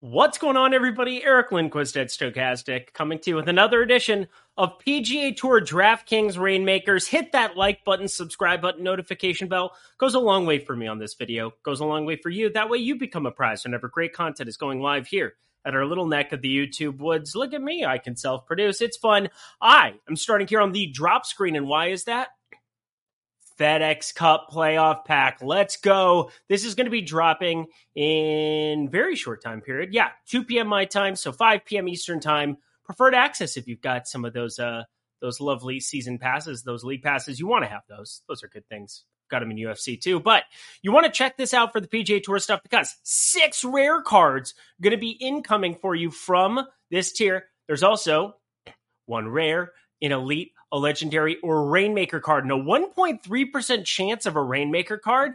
What's going on, everybody? Eric Lindquist at Stokastic coming to you with another edition of PGA Tour DraftKings Reignmakers. Hit that like button, subscribe button, notification bell. Goes a long way for me on this video. Goes a long way for you. That way you become a prize whenever great content is going live here at our little neck of the YouTube woods. Look at me. I can self produce. It's fun. I am starting here on the drop screen. And why is that? FedEx Cup playoff pack. Let's go. This is going to be dropping in very short time period. Yeah, 2 p.m. my time, so 5 p.m. Eastern time. Preferred access if you've got some of those uh those lovely season passes, those league passes. You want to have those. Those are good things. Got them in UFC too. But you want to check this out for the PGA Tour stuff because six rare cards going to be incoming for you from this tier. There's also one rare, an elite, a legendary, or a Reignmaker card. And a 1.3% chance of a Reignmaker card,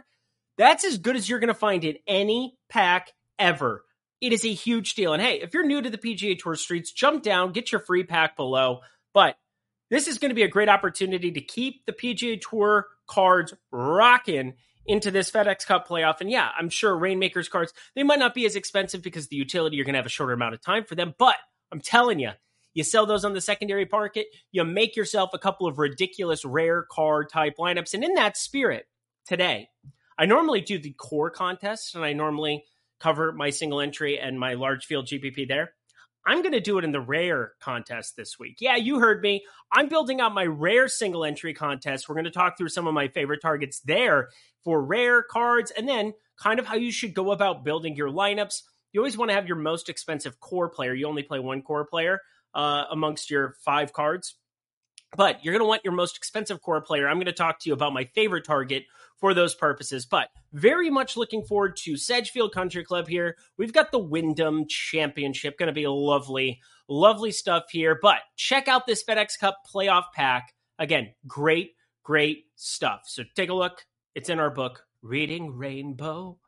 that's as good as you're going to find in any pack ever. It is a huge deal. And hey, if you're new to the PGA Tour streets, jump down, get your free pack below. But this is going to be a great opportunity to keep the PGA Tour cards rocking into this FedEx Cup playoff. And yeah, I'm sure Reignmakers cards, they might not be as expensive because the utility, you're going to have a shorter amount of time for them. But I'm telling you, you sell those on the secondary market, you make yourself a couple of ridiculous rare card type lineups. And in that spirit, today, I normally do the core contest and I normally cover my single entry and my large field GPP there. I'm going to do it in the rare contest this week. Yeah, you heard me. I'm building out my rare single entry contest. We're going to talk through some of my favorite targets there for rare cards and then kind of how you should go about building your lineups. You always want to have your most expensive core player. You only play one core player uh, amongst your five cards. But you're going to want your most expensive core player. I'm going to talk to you about my favorite target for those purposes. But very much looking forward to Sedgefield Country Club here. We've got the Wyndham Championship. Going to be lovely, lovely stuff here. But check out this FedEx Cup playoff pack. Again, great, great stuff. So take a look. It's in our book, Reading Rainbow.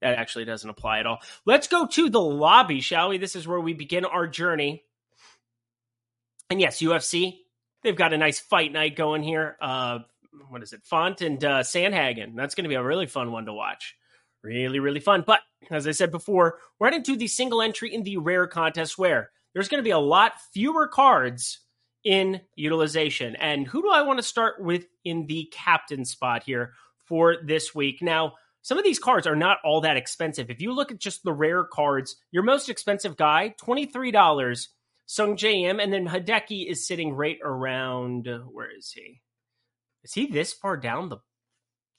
That actually doesn't apply at all. Let's go to the lobby, shall we? This is where we begin our journey. And yes, UFC, they've got a nice fight night going here. Uh, what is it? Font and uh, Sandhagen. That's going to be a really fun one to watch. Really, really fun. But as I said before, we're heading to the single entry in the rare contest where there's going to be a lot fewer cards in utilization. And who do I want to start with in the captain spot here for this week? Now, some of these cards are not all that expensive. If you look at just the rare cards, your most expensive guy, $23 Sungjae Im, and then Hideki is sitting right around. Where is he? Is he this far down the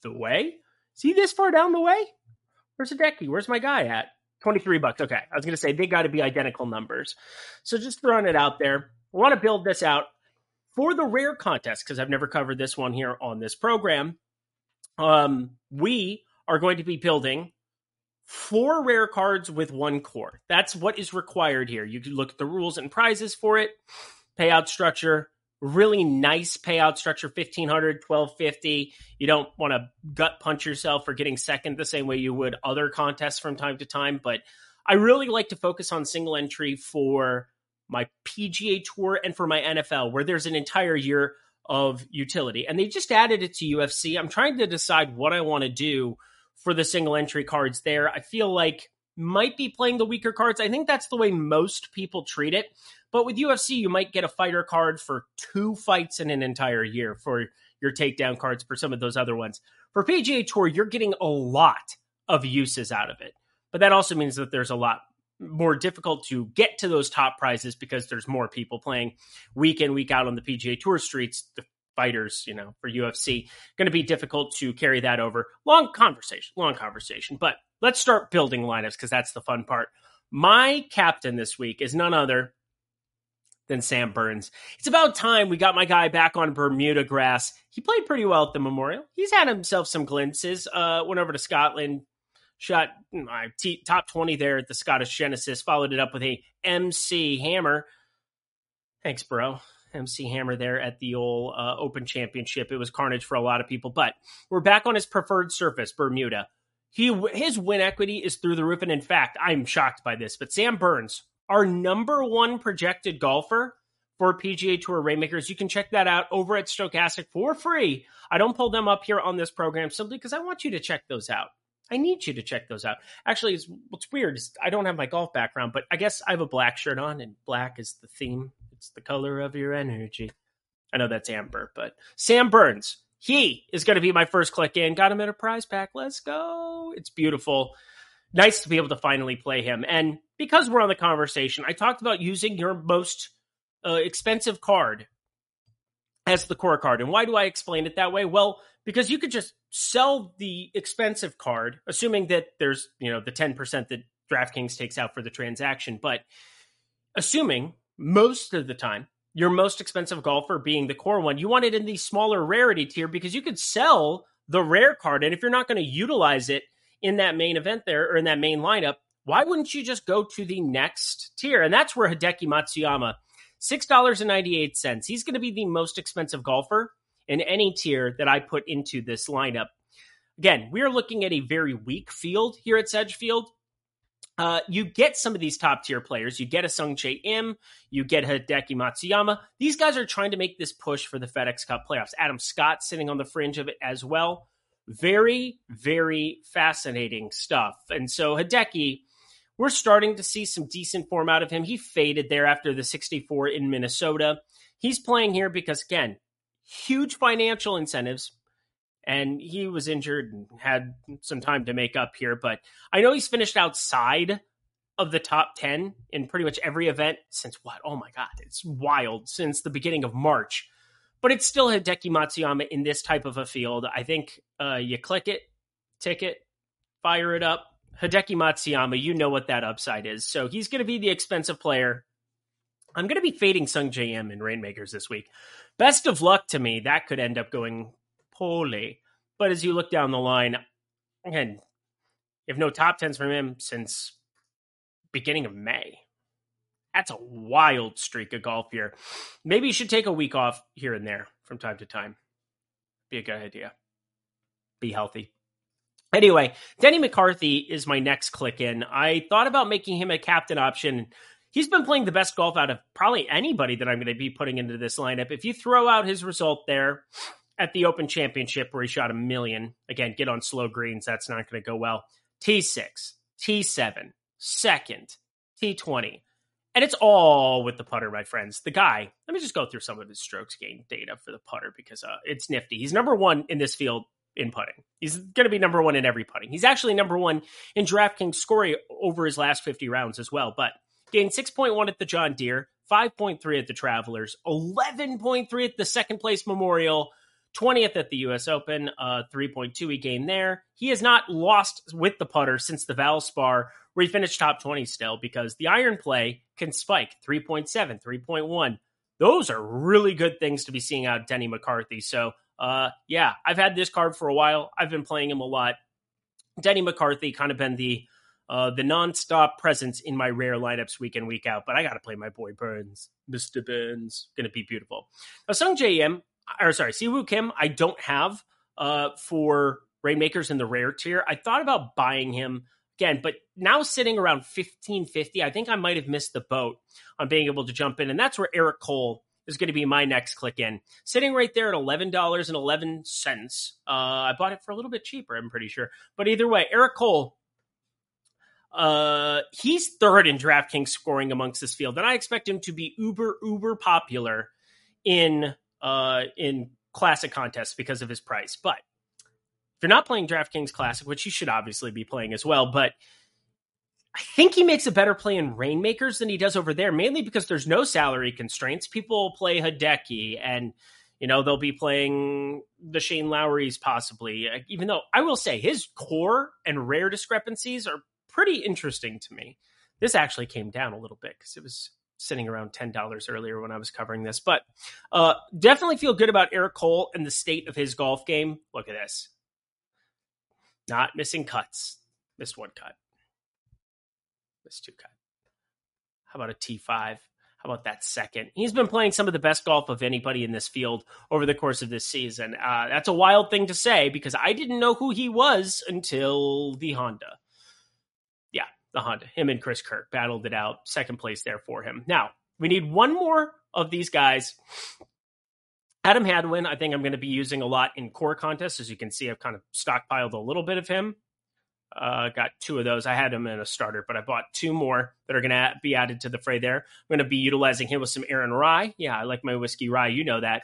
the way? Is he this far down the way? Where's Hideki? Where's my guy at? Twenty three bucks. Okay, I was gonna say they got to be identical numbers. So just throwing it out there. I want to build this out for the rare contest because I've never covered this one here on this program. Um, we are going to be building four rare cards with one core. That's what is required here. You can look at the rules and prizes for it. Payout structure, really nice payout structure 1500 1250 you don't want to gut punch yourself for getting second the same way you would other contests from time to time but i really like to focus on single entry for my pga tour and for my nfl where there's an entire year of utility and they just added it to ufc i'm trying to decide what i want to do for the single entry cards there. I feel like might be playing the weaker cards. I think that's the way most people treat it. But with UFC, you might get a fighter card for two fights in an entire year for your takedown cards for some of those other ones. For PGA Tour, you're getting a lot of uses out of it. but that also means that there's a lot more difficult to get to those top prizes because there's more people playing week in week out on the PGA Tour streets. The fighters, you know, for UFC, going to be difficult to carry that over. Long conversation, long conversation. But let's start building lineups because that's the fun part. My captain this week is none other than Sam Burns. It's about time we got my guy back on Bermuda grass. He played pretty well at the Memorial. He's had himself some glimpses. Uh, went over to Scotland, shot my t- top 20 there at the Scottish Genesis, followed it up with a MC Hammer. Thanks, bro. MC Hammer there at the old uh, Open Championship. It was carnage for a lot of people, but we're back on his preferred surface, Bermuda. He his win equity is through the roof, and in fact, I'm shocked by this. But Sam Burns, our number one projected golfer for PGA Tour Reignmakers, you can check that out over at Stokastic for free. I don't pull them up here on this program simply because I want you to check those out. I need you to check those out. Actually, it's, what's weird is I don't have my golf background, but I guess I have a black shirt on, and black is the theme. It's the color of your energy. I know that's amber, but Sam Burns, he is going to be my first click in. Got him in a prize pack. Let's go. It's beautiful. Nice to be able to finally play him. And because we're on the conversation, I talked about using your most uh, expensive card as the core card. And why do I explain it that way? Well, because you could just sell the expensive card, assuming that there's, you know, the 10% that DraftKings takes out for the transaction. But assuming most of the time, your most expensive golfer being the core one, you want it in the smaller rarity tier because you could sell the rare card. And if you're not going to utilize it in that main event there or in that main lineup, why wouldn't you just go to the next tier? And that's where Hideki Matsuyama, $6.98. He's going to be the most expensive golfer in any tier that I put into this lineup. Again, we are looking at a very weak field here at Sedgefield. Uh, you get some of these top tier players. You get a Sung Jae Im, you get Hideki Matsuyama. These guys are trying to make this push for the FedEx Cup playoffs. Adam Scott sitting on the fringe of it as well. Very, very fascinating stuff. And so Hideki, we're starting to see some decent form out of him. He faded there after the 64 in Minnesota. He's playing here because, again, huge financial incentives. And he was injured and had some time to make up here. But I know he's finished outside of the top 10 in pretty much every event since what? Oh my God, it's wild. Since the beginning of March. But it's still Hideki Matsuyama in this type of a field. I think uh, you click it, tick it, fire it up. Hideki Matsuyama, you know what that upside is. So he's going to be the expensive player. I'm going to be fading Sung Im in Reignmakers this week best of luck to me. That could end up going poorly. But as you look down the line, again, if no top tens from him since beginning of May. That's a wild streak of golf here. Maybe you should take a week off here and there from time to time. Be a good idea. Be healthy. Anyway, Denny McCarthy is my next click in. I thought about making him a captain option he's been playing the best golf out of probably anybody that I'm going to be putting into this lineup. If you throw out his result there at the Open Championship where he shot a million, again, get on slow greens, that's not going to go well. T6, T7, second, T20. And it's all with the putter, my friends. The guy, let me just go through some of his strokes gain data for the putter because uh, it's nifty. He's number one in this field in putting. He's going to be number one in every putting. He's actually number one in DraftKings scoring over his last 50 rounds as well. But Gained 6.1 at the John Deere, 5.3 at the Travelers, 11.3 at the second place Memorial, 20th at the U.S. Open, uh, 3.2 he gained there. He has not lost with the putter since the Valspar, where he finished top 20 still, because the iron play can spike 3.7, 3.1. Those are really good things to be seeing out of Denny McCarthy. So, uh, yeah, I've had this card for a while. I've been playing him a lot. Denny McCarthy kind of been the uh, the nonstop presence in my rare lineups week in, week out. But I got to play my boy Burns, Mr. Burns. Going to be beautiful. Now, Sungjae Im, or sorry, Siwoo Kim, I don't have uh, for Reignmakers in the rare tier. I thought about buying him again, but now sitting around 1550, I think I might have missed the boat on being able to jump in. And that's where Eric Cole is going to be my next click in. Sitting right there at $11.11. Uh, I bought it for a little bit cheaper, I'm pretty sure. But either way, Eric Cole uh, he's third in DraftKings scoring amongst this field, and I expect him to be uber uber popular in uh in classic contests because of his price. But if you're not playing DraftKings Classic, which you should obviously be playing as well, but I think he makes a better play in Reignmakers than he does over there, mainly because there's no salary constraints. People play Hideki and you know, they'll be playing the Shane Lowrys possibly, even though I will say his core and rare discrepancies are pretty interesting to me. This actually came down a little bit because it was sitting around $10 earlier when I was covering this, but uh, definitely feel good about Eric Cole and the state of his golf game. Look at this. Not missing cuts. Missed one cut. Missed two cut. How about a T5? How about that second? He's been playing some of the best golf of anybody in this field over the course of this season. Uh, that's a wild thing to say because I didn't know who he was until the Honda. The Honda. Him and Chris Kirk battled it out. Second place there for him. Now, we need one more of these guys. Adam Hadwin, I think I'm going to be using a lot in core contests. As you can see, I've kind of stockpiled a little bit of him. Uh, got two of those. I had him in a starter, but I bought two more that are going to be added to the fray there. I'm going to be utilizing him with some Aaron Rai. Yeah, I like my whiskey rye. You know that.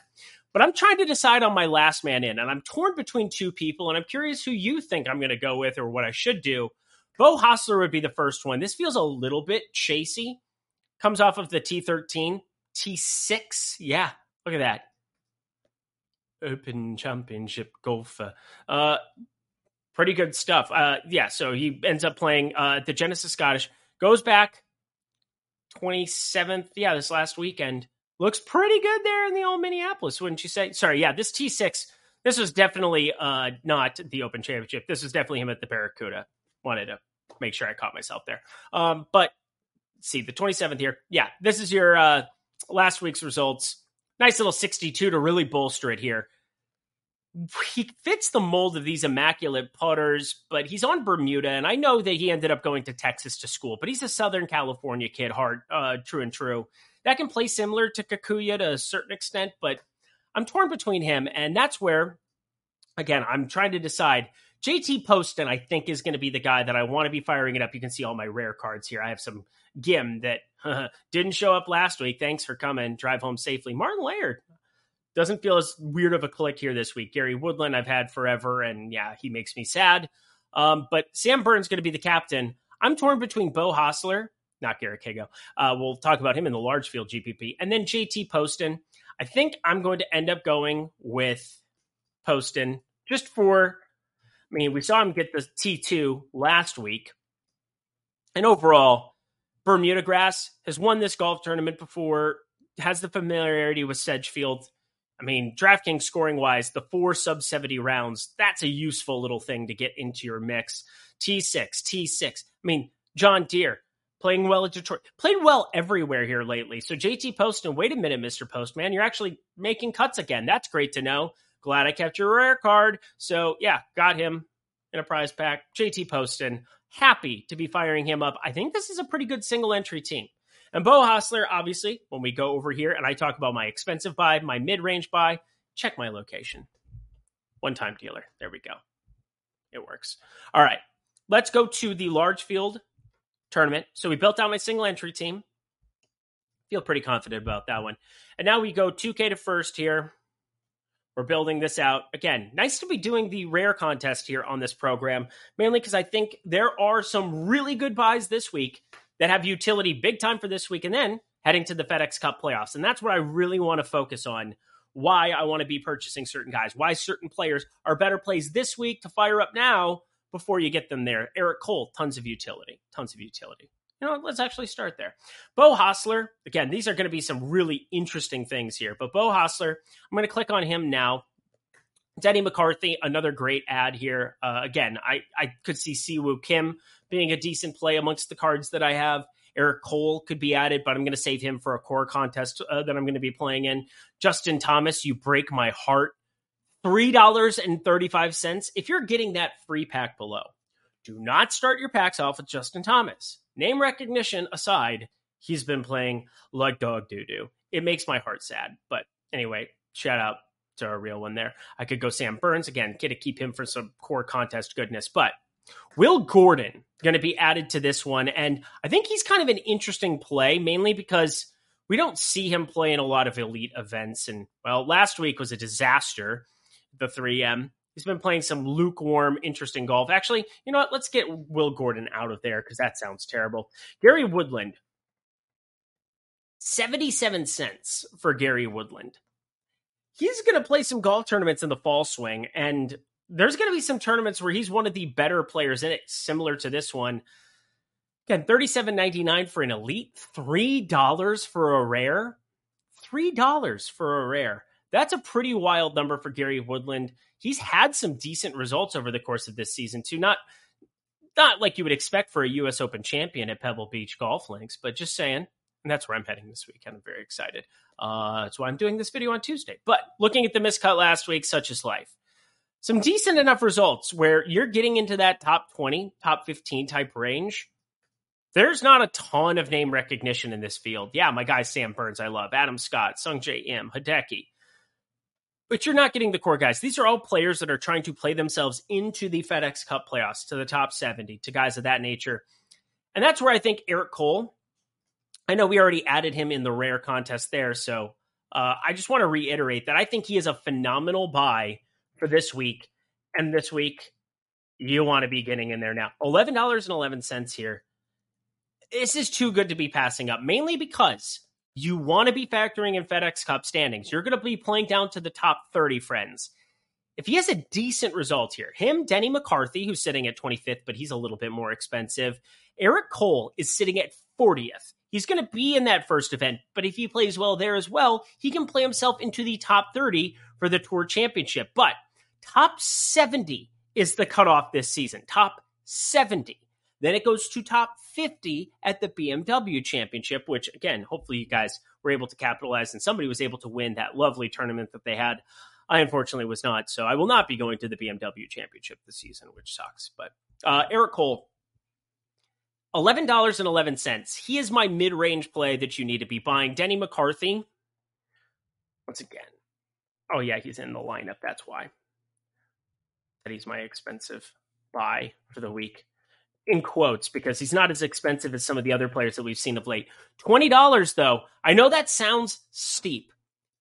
But I'm trying to decide on my last man in, and I'm torn between two people, and I'm curious who you think I'm going to go with or what I should do. Beau Hossler would be the first one. This feels a little bit chasey. Comes off of the T13, T6. Yeah, look at that. Open Championship golfer. Uh, pretty good stuff. Uh, yeah, so he ends up playing uh, the Genesis Scottish, goes back 27th, yeah, this last weekend. Looks pretty good there in the old Minneapolis, wouldn't you say? Sorry, yeah, this T6, this was definitely uh, not the Open Championship. This was definitely him at the Barracuda. Wanted to make sure I caught myself there. Um, but see, the 27th here, yeah, this is your uh, last week's results. Nice little 62 to really bolster it here he fits the mold of these immaculate putters, but he's on Bermuda, and I know that he ended up going to Texas to school, but he's a Southern California kid, hard, uh, true and true. That can play similar to Kakuya to a certain extent, but I'm torn between him, and that's where, again, I'm trying to decide. JT Poston, I think, is going to be the guy that I want to be firing it up. You can see all my rare cards here. I have some Gim that didn't show up last week. Thanks for coming. Drive home safely. Martin Laird, doesn't feel as weird of a click here this week. Gary Woodland, I've had forever, and yeah, he makes me sad. Um, but Sam Burns going to be the captain. I'm torn between Beau Hossler, not Garrick Higgo. Uh, we'll talk about him in the large field GPP, and then JT Poston. I think I'm going to end up going with Poston just for. I mean, we saw him get the T2 last week. And overall, Bermuda Grass has won this golf tournament before, has the familiarity with Sedgefield. I mean, DraftKings scoring wise, the four sub 70 rounds, that's a useful little thing to get into your mix. T6, T6. I mean, John Deere playing well at Detroit, played well everywhere here lately. So JT Poston, wait a minute, Mr. Postman, you're actually making cuts again. That's great to know. Glad I kept your rare card. So yeah, got him in a prize pack. JT Poston, happy to be firing him up. I think this is a pretty good single entry team. And Beau Hossler, obviously, when we go over here and I talk about my expensive buy, my mid range buy, check my location. One time dealer. There we go. It works. All right. Let's go to the large field tournament. So we built out my single entry team. Feel pretty confident about that one. And now we go 2K to first here. We're building this out. Again, nice to be doing the rare contest here on this program, mainly because I think there are some really good buys this week that have utility big time for this week and then heading to the FedEx Cup playoffs. And that's what I really want to focus on why I want to be purchasing certain guys, why certain players are better plays this week to fire up now before you get them there. Eric Cole, tons of utility, tons of utility. You know, let's actually start there. Beau Hossler, again, these are going to be some really interesting things here. But Beau Hossler, I'm going to click on him now. Denny McCarthy, another great ad here. Uh, again, I, I could see Siwoo Kim being a decent play amongst the cards that I have. Eric Cole could be added, but I'm going to save him for a core contest uh, that I'm going to be playing in. Justin Thomas, you break my heart. $3.35. If you're getting that free pack below, do not start your packs off with Justin Thomas. Name recognition aside, he's been playing like dog doo doo. It makes my heart sad. But anyway, shout out to a real one there. I could go Sam Burns again, get to keep him for some core contest goodness. But Will Gordon going to be added to this one, and I think he's kind of an interesting play, mainly because we don't see him play in a lot of elite events. And well, last week was a disaster, the 3M. He's been playing some lukewarm, interesting golf. Actually, you know what? Let's get Will Gordon out of there because that sounds terrible. Gary Woodland, 77 cents for Gary Woodland. He's going to play some golf tournaments in the fall swing, and there's going to be some tournaments where he's one of the better players in it, similar to this one. Again, thirty-seven ninety-nine for an elite, $3 for a rare. $3 for a rare. That's a pretty wild number for Gary Woodland. He's had some decent results over the course of this season, too. Not not like you would expect for a US Open champion at Pebble Beach Golf Links, but just saying. And that's where I'm heading this weekend. I'm very excited. Uh, that's why I'm doing this video on Tuesday. But looking at the miscut last week, such is life. Some decent enough results where you're getting into that top 20, top 15 type range. There's not a ton of name recognition in this field. Yeah, my guy Sam Burns, I love. Adam Scott, Sungjae Im, Hideki but you're not getting the core guys. These are all players that are trying to play themselves into the FedEx Cup playoffs, to the top 70, to guys of that nature. And that's where I think Eric Cole, I know we already added him in the rare contest there. So uh, I just want to reiterate that I think he is a phenomenal buy for this week. And this week, you want to be getting in there now. $11.11 here. This is too good to be passing up, mainly because you want to be factoring in FedEx Cup standings. You're going to be playing down to the top 30 friends. If he has a decent result here, him, Denny McCarthy, who's sitting at 25th, but he's a little bit more expensive. Eric Cole is sitting at 40th. He's going to be in that first event, but if he plays well there as well, he can play himself into the top 30 for the Tour Championship. But top 70 is the cutoff this season. Top 70. Then it goes to top 50 at the BMW Championship, which again, hopefully you guys were able to capitalize and somebody was able to win that lovely tournament that they had. I unfortunately was not, so I will not be going to the BMW Championship this season, which sucks. But uh, Eric Cole, eleven dollars and eleven cents. He is my mid-range play that you need to be buying. Denny McCarthy, once again. Oh yeah, he's in the lineup. That's why. That he's my expensive buy for the week in quotes because he's not as expensive as some of the other players that we've seen of late. $20 though. I know that sounds steep,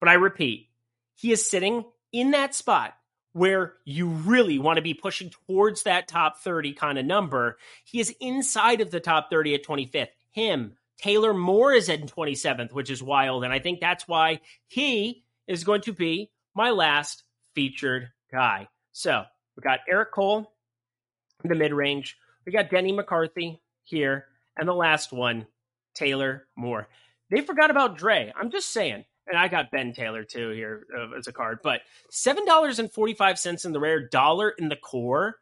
but I repeat, he is sitting in that spot where you really want to be pushing towards that top 30 kind of number. He is inside of the top 30 at 25th. Him, Taylor Moore is at 27th, which is wild. And I think that's why he is going to be my last featured guy. So we got Eric Cole in the mid range. We got Denny McCarthy here, and the last one, Taylor Moore. They forgot about Dre. I'm just saying. And I got Ben Taylor too here uh, as a card, but seven dollars and forty five cents in the rare, dollar in the core.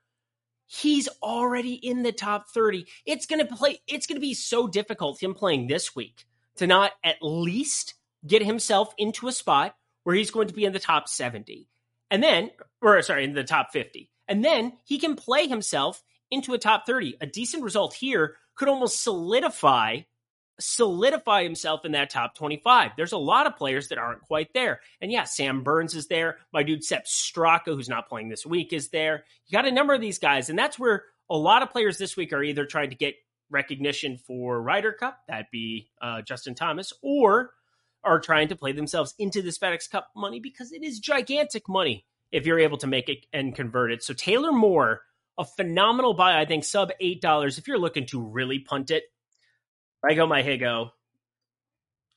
He's already in the top thirty. It's gonna play. It's gonna be so difficult him playing this week to not at least get himself into a spot where he's going to be in the top seventy, and then, or sorry, in the top fifty, and then he can play himself into a top 30. A decent result here could almost solidify solidify himself in that top 25. There's a lot of players that aren't quite there. And yeah, Sam Burns is there. My dude Sepp Straka, who's not playing this week, is there. You got a number of these guys, and that's where a lot of players this week are either trying to get recognition for Ryder Cup, that'd be uh, Justin Thomas, or are trying to play themselves into this FedEx Cup money because it is gigantic money if you're able to make it and convert it. So Taylor Moore a phenomenal buy. I think sub eight dollars if you're looking to really punt it. I go my Higgo.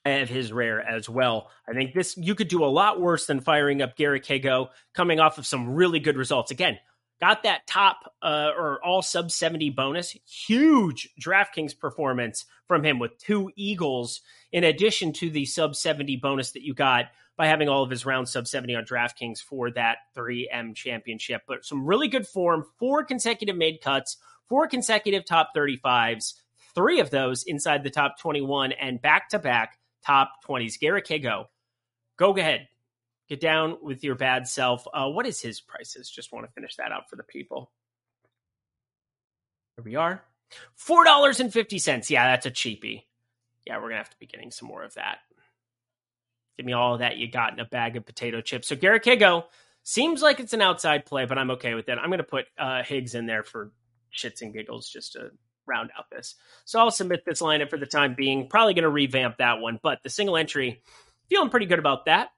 I have his rare as well. I think this you could do a lot worse than firing up Garrick Higgo coming off of some really good results. Again, got that top uh, or all sub 70 bonus. Huge DraftKings performance from him with two Eagles in addition to the sub 70 bonus that you got by having all of his rounds sub 70 on DraftKings for that 3M championship. But some really good form, four consecutive made cuts, four consecutive top 35s, three of those inside the top 21, and back to back top 20s. Garrick Higgo, go ahead. Get down with your bad self. Uh, what is his prices? Just want to finish that out for the people. Here we are. $4.50. Yeah, that's a cheapie. Yeah, we're going to have to be getting some more of that. Give me all that you got in a bag of potato chips. So Garrick Higgo seems like it's an outside play, but I'm okay with it. I'm going to put uh, Higgs in there for shits and giggles just to round out this. So I'll submit this lineup for the time being. Probably going to revamp that one, but the single entry, feeling pretty good about that.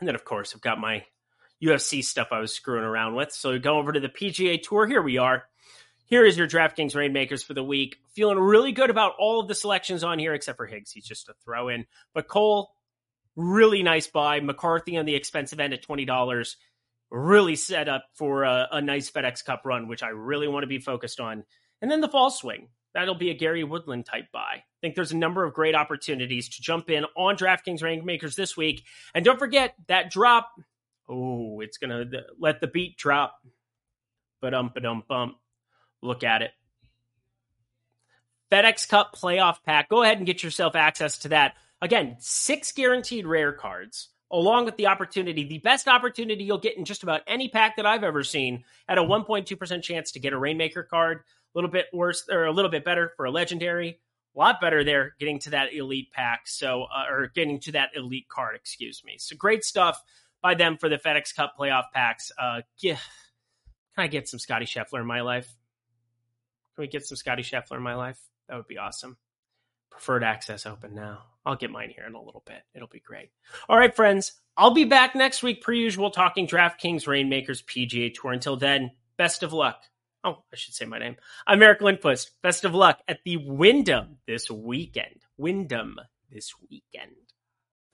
And then, of course, I've got my UFC stuff I was screwing around with. So go over to the PGA Tour. Here we are. Here is your DraftKings Reignmakers for the week. Feeling really good about all of the selections on here, except for Higgs. He's just a throw in. But Cole, really nice buy. McCarthy on the expensive end at $20. Really set up for a, a nice FedEx Cup run, which I really want to be focused on. And then the fall swing. That'll be a Gary Woodland type buy. I think there's a number of great opportunities to jump in on DraftKings Reignmakers this week. And don't forget that drop. Oh, it's going to let the beat drop. But um, but um, bump look at it. FedEx Cup playoff pack. Go ahead and get yourself access to that. Again, six guaranteed rare cards, along with the opportunity, the best opportunity you'll get in just about any pack that I've ever seen at a 1.2% chance to get a Reignmaker card. A little bit worse, or a little bit better for a legendary. A lot better there getting to that elite pack. So, uh, or getting to that elite card, excuse me. So great stuff by them for the FedEx Cup playoff packs. Uh, yeah, can I get some Scotty Scheffler in my life? Can we get some Scotty Scheffler in my life? That would be awesome. Preferred access open now. I'll get mine here in a little bit. It'll be great. All right, friends. I'll be back next week, per usual, talking DraftKings Reignmakers PGA Tour. Until then, best of luck. Oh, I should say my name. I'm Eric Lindquist. Best of luck at the Wyndham this weekend. Wyndham this weekend.